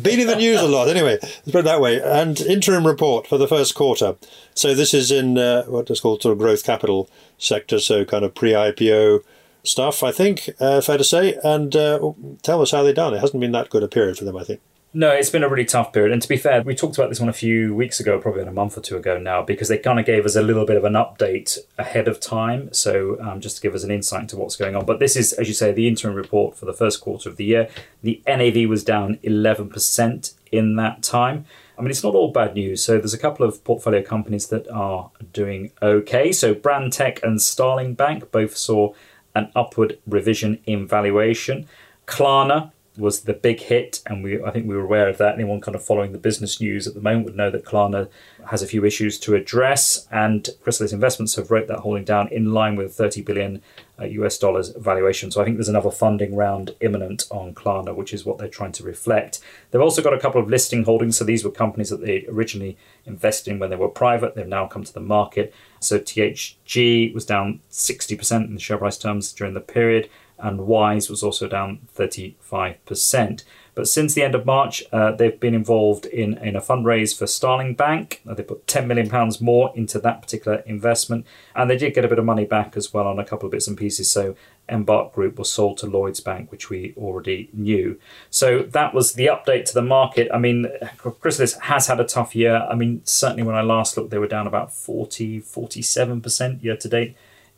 Been in the news a lot, anyway. Let's put it that way. And interim report for the first quarter. So this is in uh, what is called sort of growth capital sector, so kind of pre-IPO stuff, I think, uh, fair to say. And uh, tell us how they've done. It hasn't been that good a period for them, I think. No, it's been a really tough period. And to be fair, we talked about this one a few weeks ago, probably a month or two ago now, because they kind of gave us a little bit of an update ahead of time. So um, just to give us an insight into what's going on. But this is, as you say, the interim report for the first quarter of the year. The NAV was down 11% in that time. I mean, it's not all bad news. So there's a couple of portfolio companies that are doing okay. So Brandtech and Starling Bank both saw an upward revision in valuation. Klarna was the big hit, and we I think we were aware of that. Anyone kind of following the business news at the moment would know that Klarna has a few issues to address, and Chrysalis Investments have wrote that holding down in line with 30 billion uh, US dollars valuation. So I think there's another funding round imminent on Klarna, which is what they're trying to reflect. They've also got a couple of listing holdings. So these were companies that they originally invested in when they were private. They've now come to the market. So THG was down 60% in the share price terms during the period and Wise was also down 35%. But since the end of March, uh, they've been involved in, in a fundraise for Starling Bank. Uh, they put £10 million more into that particular investment, and they did get a bit of money back as well on a couple of bits and pieces. So Embark Group was sold to Lloyds Bank, which we already knew. So that was the update to the market. I mean, Chrysalis has had a tough year. I mean, certainly when I last looked, they were down about 40, 47% year to date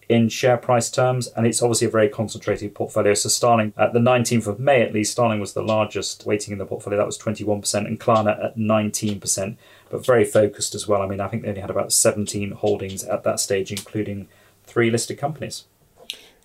in share price terms, and it's obviously a very concentrated portfolio. So Starling, at the 19th of May at least, Starling was the largest weighting in the portfolio. That was 21%, and Klarna at 19%, but very focused as well. I mean, I think they only had about 17 holdings at that stage, including three listed companies.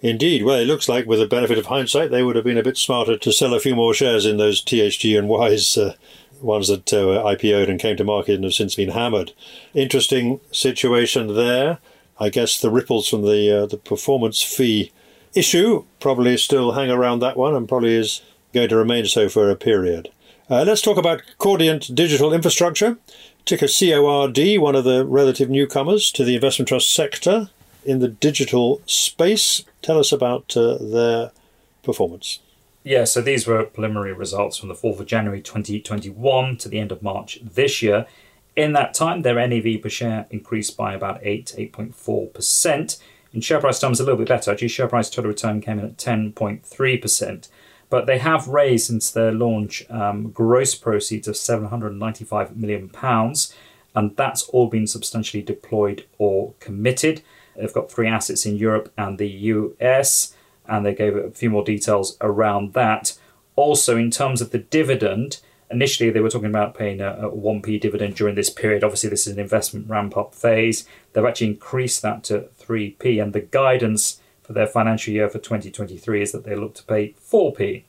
Indeed. Well, it looks like with the benefit of hindsight, they would have been a bit smarter to sell a few more shares in those THG and Wise uh, ones that uh, IPO'd and came to market and have since been hammered. Interesting situation there. I guess the ripples from the uh, the performance fee issue probably still hang around that one and probably is going to remain so for a period. Uh, let's talk about Cordiant Digital Infrastructure, ticker CORD, one of the relative newcomers to the investment trust sector in the digital space. Tell us about uh, their performance. Yeah, so these were preliminary results from the 4th of January 2021 to the end of March this year. In that time, their NAV per share increased by about 8 8.4%. In share price terms, a little bit better. Actually, share price total return came in at 10.3%. But they have raised since their launch um, gross proceeds of 795 million pounds, and that's all been substantially deployed or committed. They've got three assets in Europe and the US, and they gave a few more details around that. Also, in terms of the dividend, initially they were talking about paying a, a 1p dividend during this period. Obviously, this is an investment ramp up phase. They've actually increased that to 3p, and the guidance for their financial year for 2023 is that they look to pay 4p.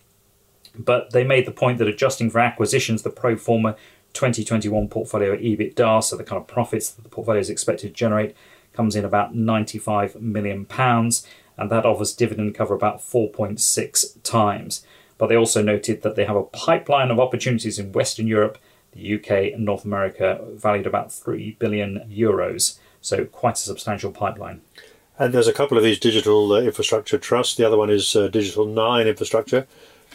But they made the point that adjusting for acquisitions, the pro forma 2021 portfolio EBITDA, so the kind of profits that the portfolio is expected to generate, comes in about 95 million pounds, and that offers dividend cover about 4.6 times. But they also noted that they have a pipeline of opportunities in Western Europe, the UK, and North America, valued about 3 billion euros. So, quite a substantial pipeline. And there's a couple of these digital uh, infrastructure trusts. The other one is uh, Digital Nine Infrastructure.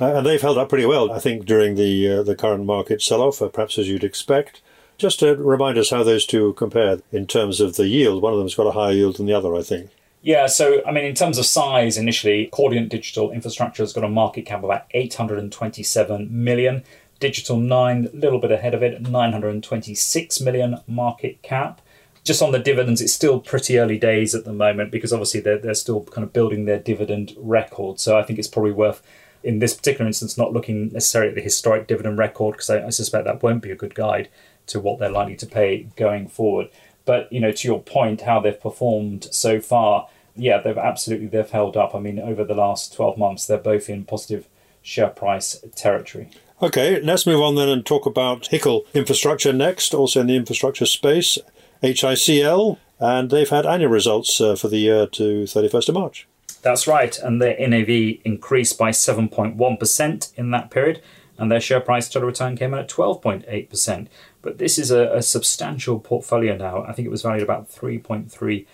Uh, and they've held up pretty well, I think, during the uh, the current market sell off, uh, perhaps as you'd expect. Just to remind us how those two compare in terms of the yield. One of them's got a higher yield than the other, I think. Yeah, so I mean, in terms of size, initially, Cordiant Digital Infrastructure has got a market cap of about 827 million. Digital 9, a little bit ahead of it, 926 million market cap. Just on the dividends, it's still pretty early days at the moment because obviously they're, they're still kind of building their dividend record. So I think it's probably worth, in this particular instance, not looking necessarily at the historic dividend record because I, I suspect that won't be a good guide to what they're likely to pay going forward. But you know, to your point, how they've performed so far, yeah, they've absolutely they've held up. I mean, over the last twelve months, they're both in positive share price territory. Okay, let's move on then and talk about HICL Infrastructure next, also in the infrastructure space, HICL, and they've had annual results uh, for the year to 31st of March. That's right, and their NAV increased by 7.1% in that period, and their share price total return came in at 12.8%. But this is a, a substantial portfolio now. I think it was valued about 3.3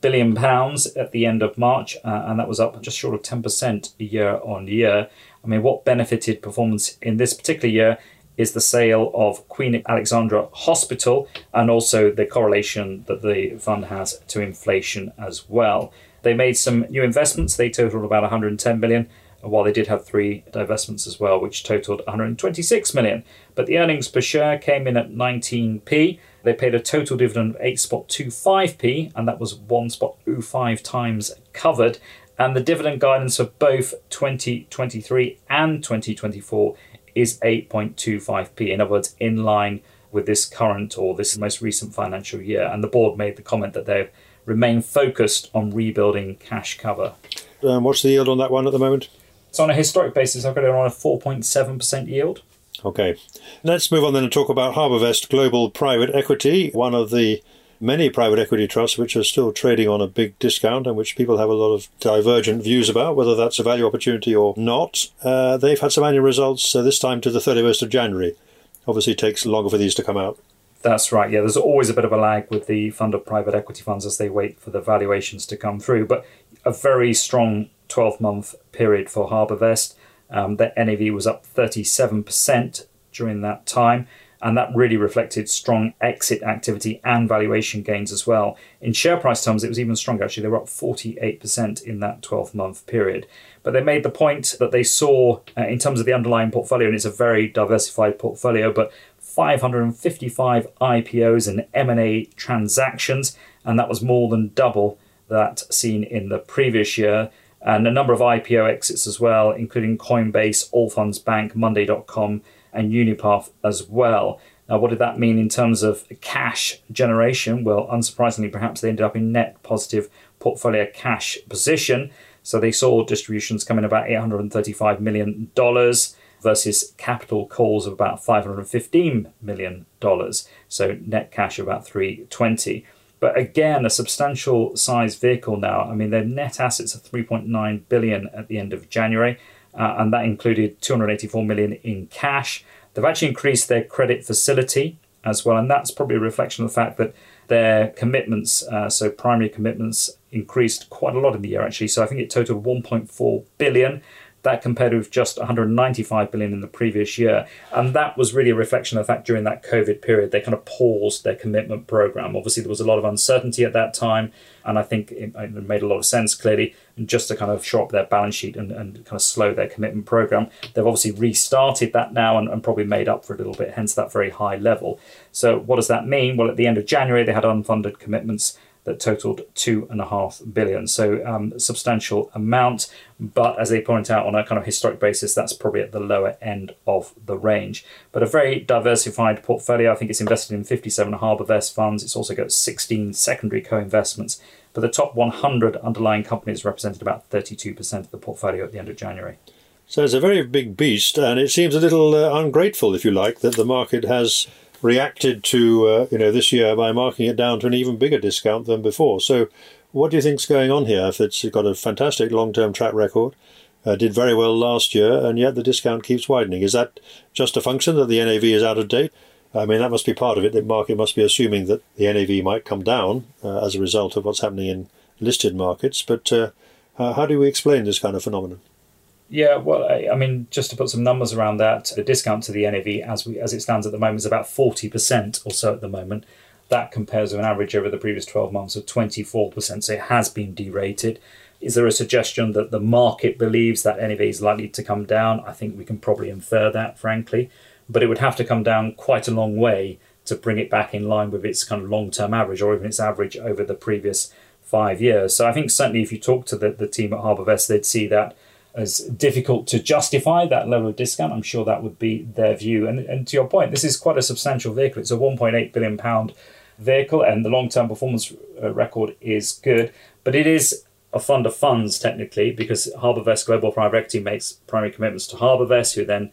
billion pounds at the end of March, uh, and that was up just short of 10% year on year. I mean, what benefited performance in this particular year is the sale of Queen Alexandra Hospital and also the correlation that the fund has to inflation as well. They made some new investments. They totaled about 110 million, while they did have three divestments as well, which totaled 126 million. But the earnings per share came in at 19p. They paid a total dividend of 8.25p, and that was 1.05 times covered. And the dividend guidance for both 2023 and 2024 is 8.25p. In other words, in line with this current or this most recent financial year. And the board made the comment that they've remained focused on rebuilding cash cover. Um, what's the yield on that one at the moment? So on a historic basis, I've got it on a 4.7% yield. Okay. Let's move on then and talk about Harbourvest Global Private Equity, one of the many private equity trusts which are still trading on a big discount and which people have a lot of divergent views about, whether that's a value opportunity or not. Uh, they've had some annual results uh, this time to the 31st of January. Obviously, it takes longer for these to come out. That's right. Yeah, there's always a bit of a lag with the fund of private equity funds as they wait for the valuations to come through. But a very strong 12 month period for Harbourvest. Um, the NAV was up 37% during that time, and that really reflected strong exit activity and valuation gains as well. In share price terms, it was even stronger. Actually, they were up 48% in that 12 month period. But they made the point that they saw, uh, in terms of the underlying portfolio, and it's a very diversified portfolio, but 555 IPOs and M&A transactions, and that was more than double that seen in the previous year. And a number of IPO exits as well, including Coinbase, Allfunds Bank, Monday.com, and UiPath as well. Now, what did that mean in terms of cash generation? Well, unsurprisingly, perhaps they ended up in net positive portfolio cash position. So they saw distributions come in about $835 million versus capital calls of about $515 million. So net cash of about 320. But again, a substantial size vehicle now. I mean, their net assets are 3.9 billion at the end of January, uh, and that included 284 million in cash. They've actually increased their credit facility as well, and that's probably a reflection of the fact that their commitments, uh, so primary commitments, increased quite a lot in the year actually. So I think it totaled 1.4 billion. That compared with just 195 billion in the previous year, and that was really a reflection of the fact during that COVID period they kind of paused their commitment program. Obviously, there was a lot of uncertainty at that time, and I think it, made a lot of sense clearly just to kind of shore up their balance sheet and, and kind of slow their commitment program. They've obviously restarted that now and, and probably made up for a little bit, hence that very high level. So, what does that mean? Well, at the end of January, they had unfunded commitments that totaled two and a half billion. So um, substantial amount, but as they point out on a kind of historic basis, that's probably at the lower end of the range. But a very diversified portfolio. I think it's invested in 57 Harbourvest funds. It's also got 16 secondary co-investments. But the top 100 underlying companies represented about 32% of the portfolio at the end of January. So it's a very big beast, and it seems a little uh, ungrateful, if you like, that the market has reacted to uh, you know this year by marking it down to an even bigger discount than before. So, what do you think's going on here? If it's got a fantastic long-term track record, uh, did very well last year, and yet the discount keeps widening. Is that just a function that the NAV is out of date? I mean, that must be part of it. The market must be assuming that the NAV might come down uh, as a result of what's happening in listed markets. But uh, how do we explain this kind of phenomenon? Yeah, well, I, I, mean, just to put some numbers around that, the discount to the NAV as we as it stands at the moment is about forty percent or so at the moment. That compares with an average over the previous twelve months of twenty four percent. So it has been derated. Is there a suggestion that the market believes that NAV is likely to come down? I think we can probably infer that, frankly, but it would have to come down quite a long way to bring it back in line with its kind of long term average or even its average over the previous five years. So I think certainly if you talk to the, the team at Harbourvest, they'd see that as difficult to justify that level of discount. I'm sure that would be their view. And, and to your point, this is quite a substantial vehicle. It's a 1.8 billion pound vehicle, and the long term performance uh, record is good. But it is a fund of funds technically because HarbourVest Global Private Equity makes primary commitments to HarbourVest, who then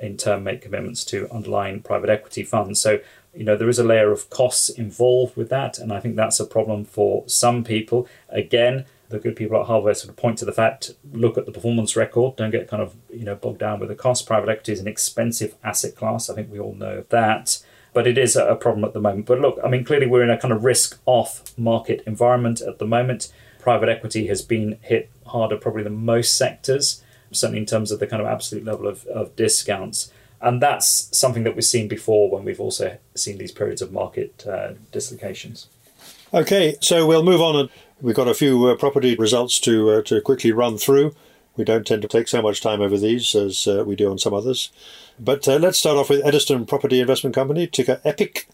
in turn make commitments to underlying private equity funds. So you know there is a layer of costs involved with that, and I think that's a problem for some people. Again, the good people at HarbourVest sort of point to the fact: look at the performance record, don't get kind of you know bogged down with the cost. Private equity is an expensive asset class. I think we all know that but it is a problem at the moment. But look, I mean, clearly we're in a kind of risk off market environment at the moment private equity has been hit harder probably than most sectors, certainly in terms of the kind of absolute level of, of discounts. And that's something that we've seen before when we've also seen these periods of market uh, dislocations. Okay, so we'll move on. We've got a few uh, property results to uh, to quickly run through. We don't tend to take so much time over these as uh, we do on some others. But uh, let's start off with Ediston Property Investment Company, ticker EPIC.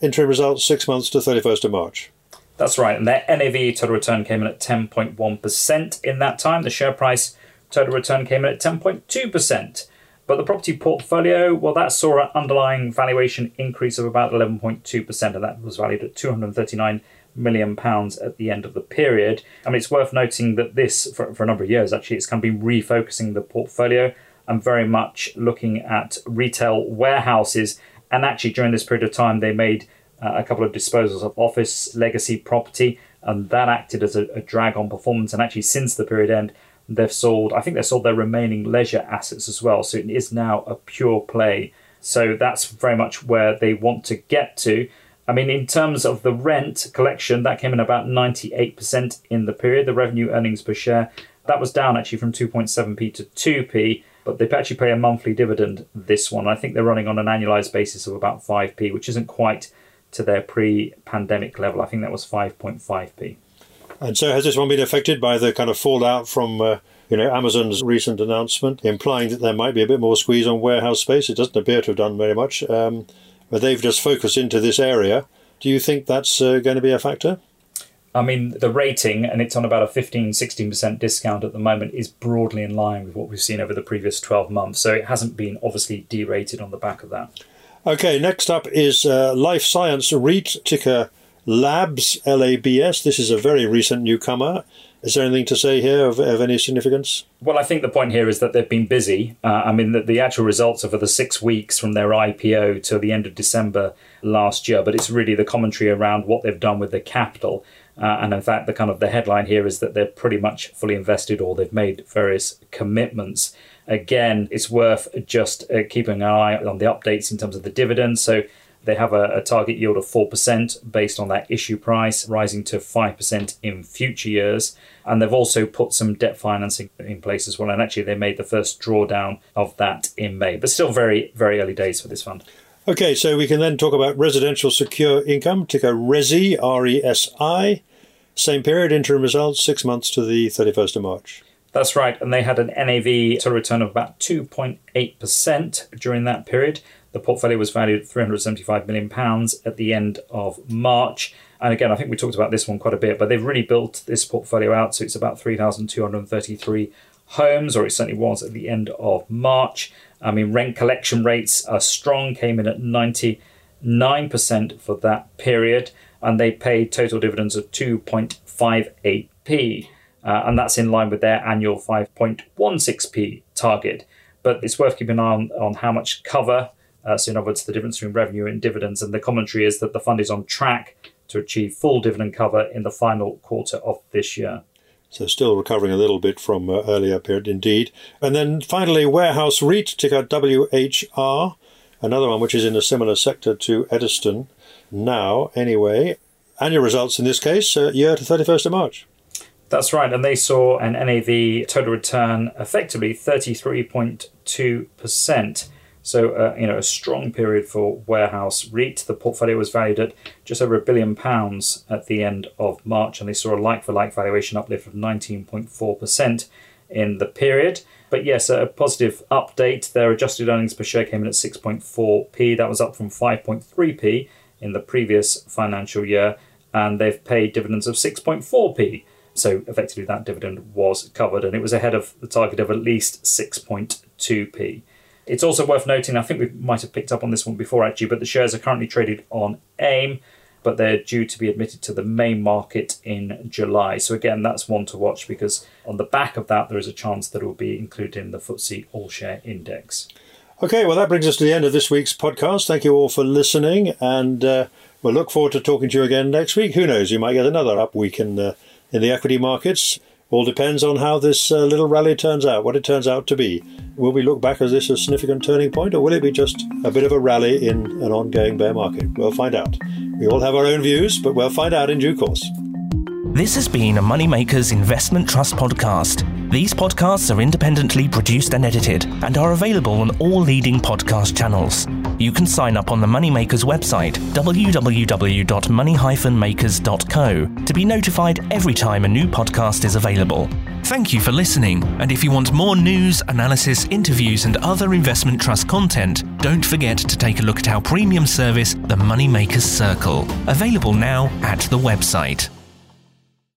Interim results six months to 31st of March. That's right, and their NAV total return came in at 10.1% in that time. The share price total return came in at 10.2%. But the property portfolio, well, that saw an underlying valuation increase of about 11.2%, and that was valued at 239 million pounds at the end of the period. I mean, it's worth noting that this, for, for a number of years actually, it's kind of been refocusing the portfolio and very much looking at retail warehouses. And actually, during this period of time, they made uh, a couple of disposals of office legacy property, and that acted as a, a, drag on performance. And actually, since the period end, they've sold, I think they sold their remaining leisure assets as well. So it is now a pure play. So that's very much where they want to get to. I mean, in terms of the rent collection, that came in about 98% in the period. The revenue earnings per share, that was down actually from 2.7p to 2p, but they actually pay a monthly dividend this one. I think they're running on an annualized basis of about 5p, which isn't quite to their pre-pandemic level. I think that was 5.5p. And so, has this one been affected by the kind of fallout from, uh, you know, Amazon's recent announcement, implying that there might be a bit more squeeze on warehouse space? It doesn't appear to have done very much, um, but they've just focused into this area. Do you think that's uh, going to be a factor? I mean, the rating, and it's on about a 15 16% discount at the moment, is broadly in line with what we've seen over the previous 12 months. So it hasn't been obviously derated on the back of that. Okay, next up is uh, Life Science REIT, ticker Labs, L A B S. This is a very recent newcomer. Is there anything to say here of, of any significance? Well, I think the point here is that they've been busy. Uh, I mean, the, the actual results are for the six weeks from their IPO to the end of December last year, but it's really the commentary around what they've done with the capital. Uh, and in fact, the kind of the headline here is that they're pretty much fully invested or they've made various commitments again, it's worth just uh, keeping an eye on the updates in terms of the dividends. So they have a, a, target yield of 4% based on that issue price, rising to 5% in future years. And they've also put some debt financing in place as well. And actually, they made the first drawdown of that in May, but still very, very early days for this fund. Okay, so we can then talk about residential secure income, ticker RESI, R E S I. Same period, interim results, six months to the 31st of March. That's right, and they had an NAV total return of about 2.8% during that period. The portfolio was valued at 375 million pounds at the end of March. And again, I think we talked about this one quite a bit, but they've really built this portfolio out. So it's about 3,233 homes, or it certainly was at the end of March. I mean, rent collection rates are strong, came in at 99% for that period, and they paid total dividends of 2.58p uh, and that's in line with their annual 5.16p target. But it's worth keeping an eye on, on how much cover, uh, so in other words, the difference between revenue and dividends. And the commentary is that the fund is on track to achieve full dividend cover in the final quarter of this year. So still recovering a little bit from uh, earlier period, indeed. And then finally, Warehouse REIT, ticker WHR, another one which is in a similar sector to Ediston now, anyway. Annual results in this case, uh, year to 31st of March. That's right, and they saw an NAV total return effectively 33.2%. So, uh, you know, a strong period for Warehouse REIT. The portfolio was valued at just over a billion pounds at the end of March, and they saw a like for like valuation uplift of 19.4% in the period. But yes, a positive update. Their adjusted earnings per share came in at 6.4p. That was up from 5.3p in the previous financial year, and they've paid dividends of 6.4p. So effectively, that dividend was covered, and it was ahead of the target of at least 6.2p. It's also worth noting, I think we might have picked up on this one before actually, but the shares are currently traded on AIM, but they're due to be admitted to the main market in July. So, again, that's one to watch because on the back of that, there is a chance that it will be included in the FTSE All Share Index. Okay, well, that brings us to the end of this week's podcast. Thank you all for listening, and uh, we'll look forward to talking to you again next week. Who knows? You might get another up week in the in the equity markets. All depends on how this uh, little rally turns out, what it turns out to be. Will we look back as this a significant turning point, or will it be just a bit of a rally in an ongoing bear market? We'll find out. We all have our own views, but we'll find out in due course. This has been a Moneymakers Investment Trust podcast. These podcasts are independently produced and edited and are available on all leading podcast channels. You can sign up on the Moneymakers website, www.money-makers.co, to be notified every time a new podcast is available. Thank you for listening, and if you want more news, analysis, interviews, and other investment trust content, don't forget to take a look at our premium service, the Moneymakers Circle, available now at the website.